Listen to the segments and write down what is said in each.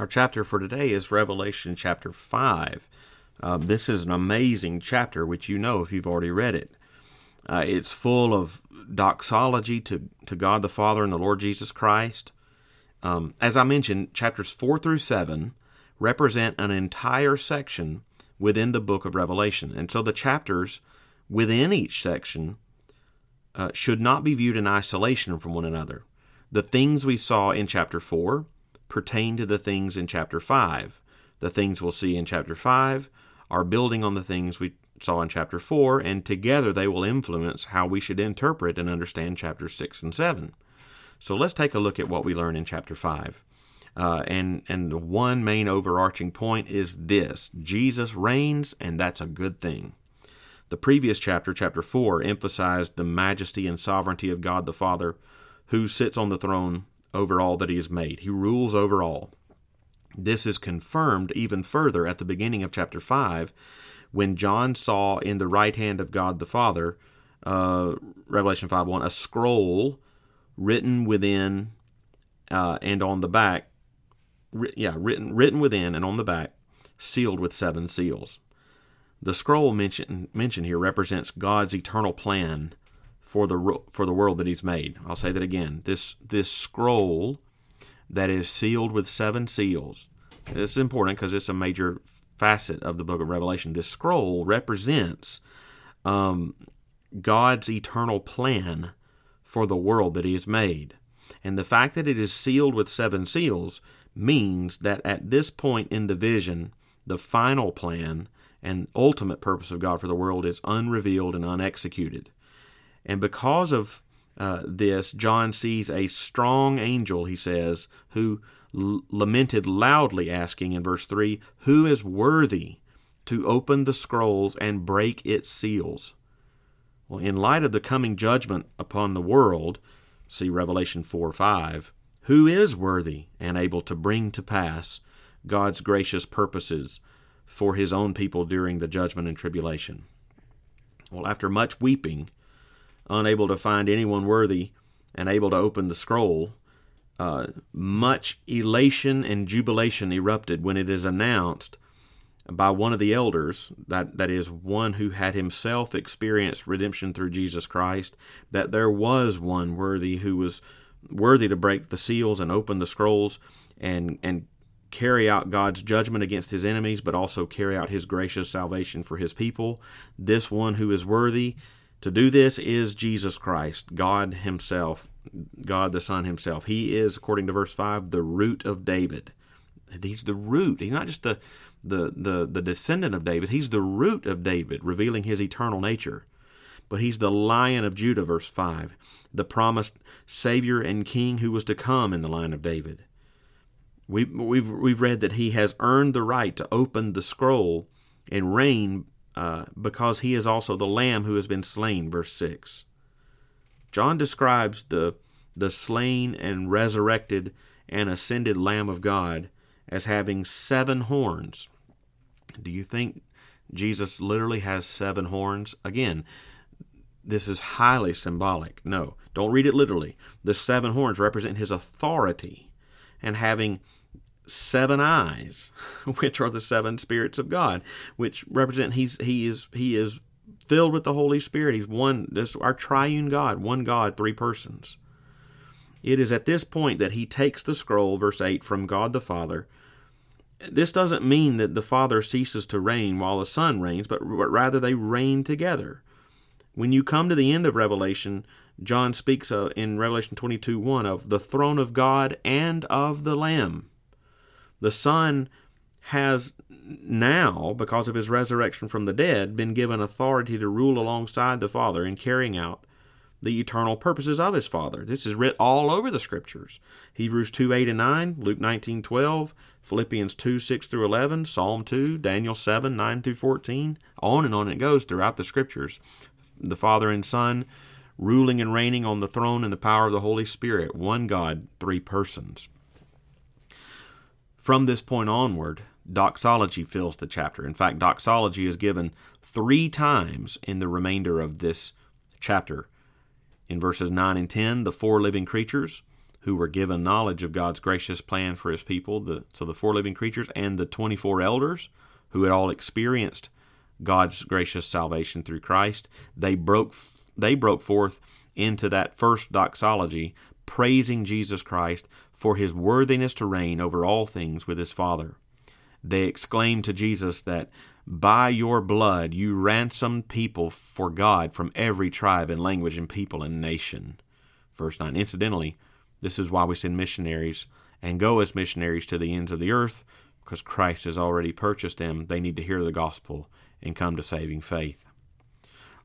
Our chapter for today is Revelation chapter 5. Uh, this is an amazing chapter, which you know if you've already read it. Uh, it's full of doxology to, to God the Father and the Lord Jesus Christ. Um, as I mentioned, chapters 4 through 7 represent an entire section within the book of Revelation. And so the chapters within each section uh, should not be viewed in isolation from one another. The things we saw in chapter 4 pertain to the things in chapter 5. The things we'll see in chapter 5 are building on the things we saw in chapter 4, and together they will influence how we should interpret and understand chapters 6 and 7. So let's take a look at what we learn in chapter 5. Uh, and, and the one main overarching point is this Jesus reigns, and that's a good thing. The previous chapter, chapter 4, emphasized the majesty and sovereignty of God the Father, who sits on the throne over all that he has made. He rules over all. This is confirmed even further at the beginning of chapter 5 when John saw in the right hand of God the Father, uh, Revelation 5 1, a scroll written within uh, and on the back, ri- yeah, written, written within and on the back, sealed with seven seals. The scroll mentioned mentioned here represents God's eternal plan for the for the world that He's made. I'll say that again. This this scroll that is sealed with seven seals. This is important because it's a major facet of the Book of Revelation. This scroll represents um, God's eternal plan for the world that He has made, and the fact that it is sealed with seven seals means that at this point in the vision, the final plan and ultimate purpose of God for the world is unrevealed and unexecuted. And because of uh, this, John sees a strong angel, he says, who l- lamented loudly, asking in verse 3 Who is worthy to open the scrolls and break its seals? Well, in light of the coming judgment upon the world, see Revelation 4 5, who is worthy and able to bring to pass God's gracious purposes for his own people during the judgment and tribulation. Well, after much weeping, unable to find anyone worthy and able to open the scroll, uh, much elation and jubilation erupted when it is announced by one of the elders, that, that is, one who had himself experienced redemption through Jesus Christ, that there was one worthy who was worthy to break the seals and open the scrolls and, and carry out God's judgment against his enemies, but also carry out his gracious salvation for his people. This one who is worthy to do this is Jesus Christ, God himself, God the Son himself. He is, according to verse 5, the root of David. He's the root. He's not just the, the, the, the descendant of David, he's the root of David, revealing his eternal nature. But he's the lion of Judah, verse 5, the promised Savior and King who was to come in the line of David. We, we've, we've read that he has earned the right to open the scroll and reign uh, because he is also the lamb who has been slain, verse 6. John describes the, the slain and resurrected and ascended Lamb of God as having seven horns. Do you think Jesus literally has seven horns? Again, this is highly symbolic. No, don't read it literally. The seven horns represent his authority and having seven eyes, which are the seven spirits of God, which represent he's he is he is filled with the Holy Spirit. He's one this our triune God, one God, three persons. It is at this point that he takes the scroll, verse 8, from God the Father. This doesn't mean that the Father ceases to reign while the Son reigns, but rather they reign together. When you come to the end of Revelation, John speaks uh, in Revelation 22 1 of the throne of God and of the Lamb. The Son has now, because of his resurrection from the dead, been given authority to rule alongside the Father in carrying out the eternal purposes of his Father. This is writ all over the Scriptures. Hebrews 2 8 and 9, Luke 19 12, Philippians 2 6 through 11, Psalm 2, Daniel 7 9 through 14. On and on it goes throughout the Scriptures. The Father and Son ruling and reigning on the throne in the power of the Holy Spirit, one God, three persons. From this point onward, doxology fills the chapter. In fact, doxology is given three times in the remainder of this chapter. In verses 9 and 10, the four living creatures, who were given knowledge of God's gracious plan for his people, the, so the four living creatures and the 24 elders who had all experienced God's gracious salvation through Christ, they broke they broke forth into that first doxology, praising Jesus Christ for his worthiness to reign over all things with his Father. They exclaimed to Jesus that by your blood you ransomed people for God from every tribe and language and people and nation. Verse 9. Incidentally, this is why we send missionaries and go as missionaries to the ends of the earth, because Christ has already purchased them. They need to hear the gospel and come to saving faith.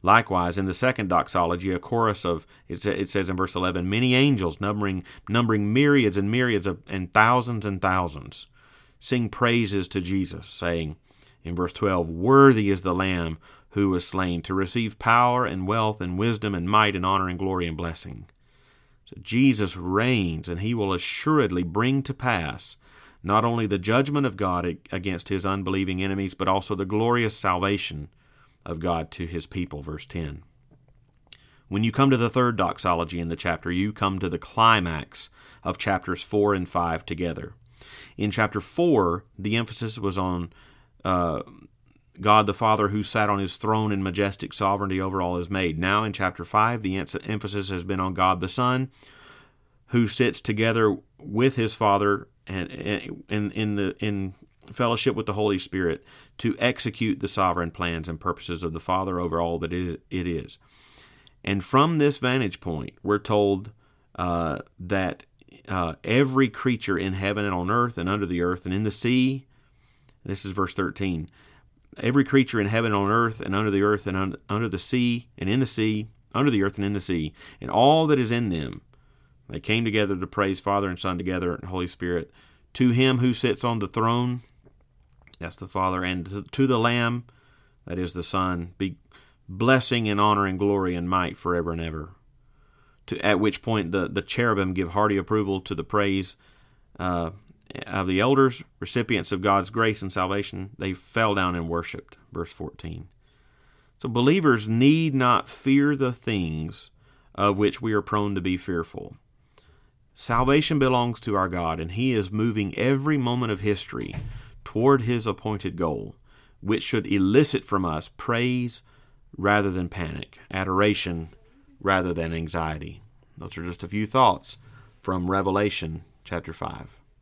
Likewise, in the second doxology, a chorus of it says in verse eleven, many angels numbering numbering myriads and myriads of and thousands and thousands sing praises to Jesus, saying in verse twelve, Worthy is the Lamb who was slain to receive power and wealth and wisdom and might and honor and glory and blessing. So Jesus reigns, and he will assuredly bring to pass not only the judgment of God against his unbelieving enemies, but also the glorious salvation of God to his people. Verse 10. When you come to the third doxology in the chapter, you come to the climax of chapters 4 and 5 together. In chapter 4, the emphasis was on uh, God the Father who sat on his throne in majestic sovereignty over all his made. Now in chapter 5, the emphasis has been on God the Son who sits together with his Father and in in the in fellowship with the Holy Spirit to execute the sovereign plans and purposes of the Father over all that it is. And from this vantage point, we're told uh, that uh, every creature in heaven and on earth and under the earth and in the sea, this is verse 13, every creature in heaven and on earth and under the earth and un- under the sea and in the sea, under the earth and in the sea, and all that is in them, they came together to praise Father and Son together and Holy Spirit. To him who sits on the throne, that's the Father, and to the Lamb, that is the Son, be blessing and honor and glory and might forever and ever. To, at which point the, the cherubim give hearty approval to the praise uh, of the elders, recipients of God's grace and salvation. They fell down and worshiped. Verse 14. So believers need not fear the things of which we are prone to be fearful. Salvation belongs to our God, and He is moving every moment of history toward His appointed goal, which should elicit from us praise rather than panic, adoration rather than anxiety. Those are just a few thoughts from Revelation chapter 5.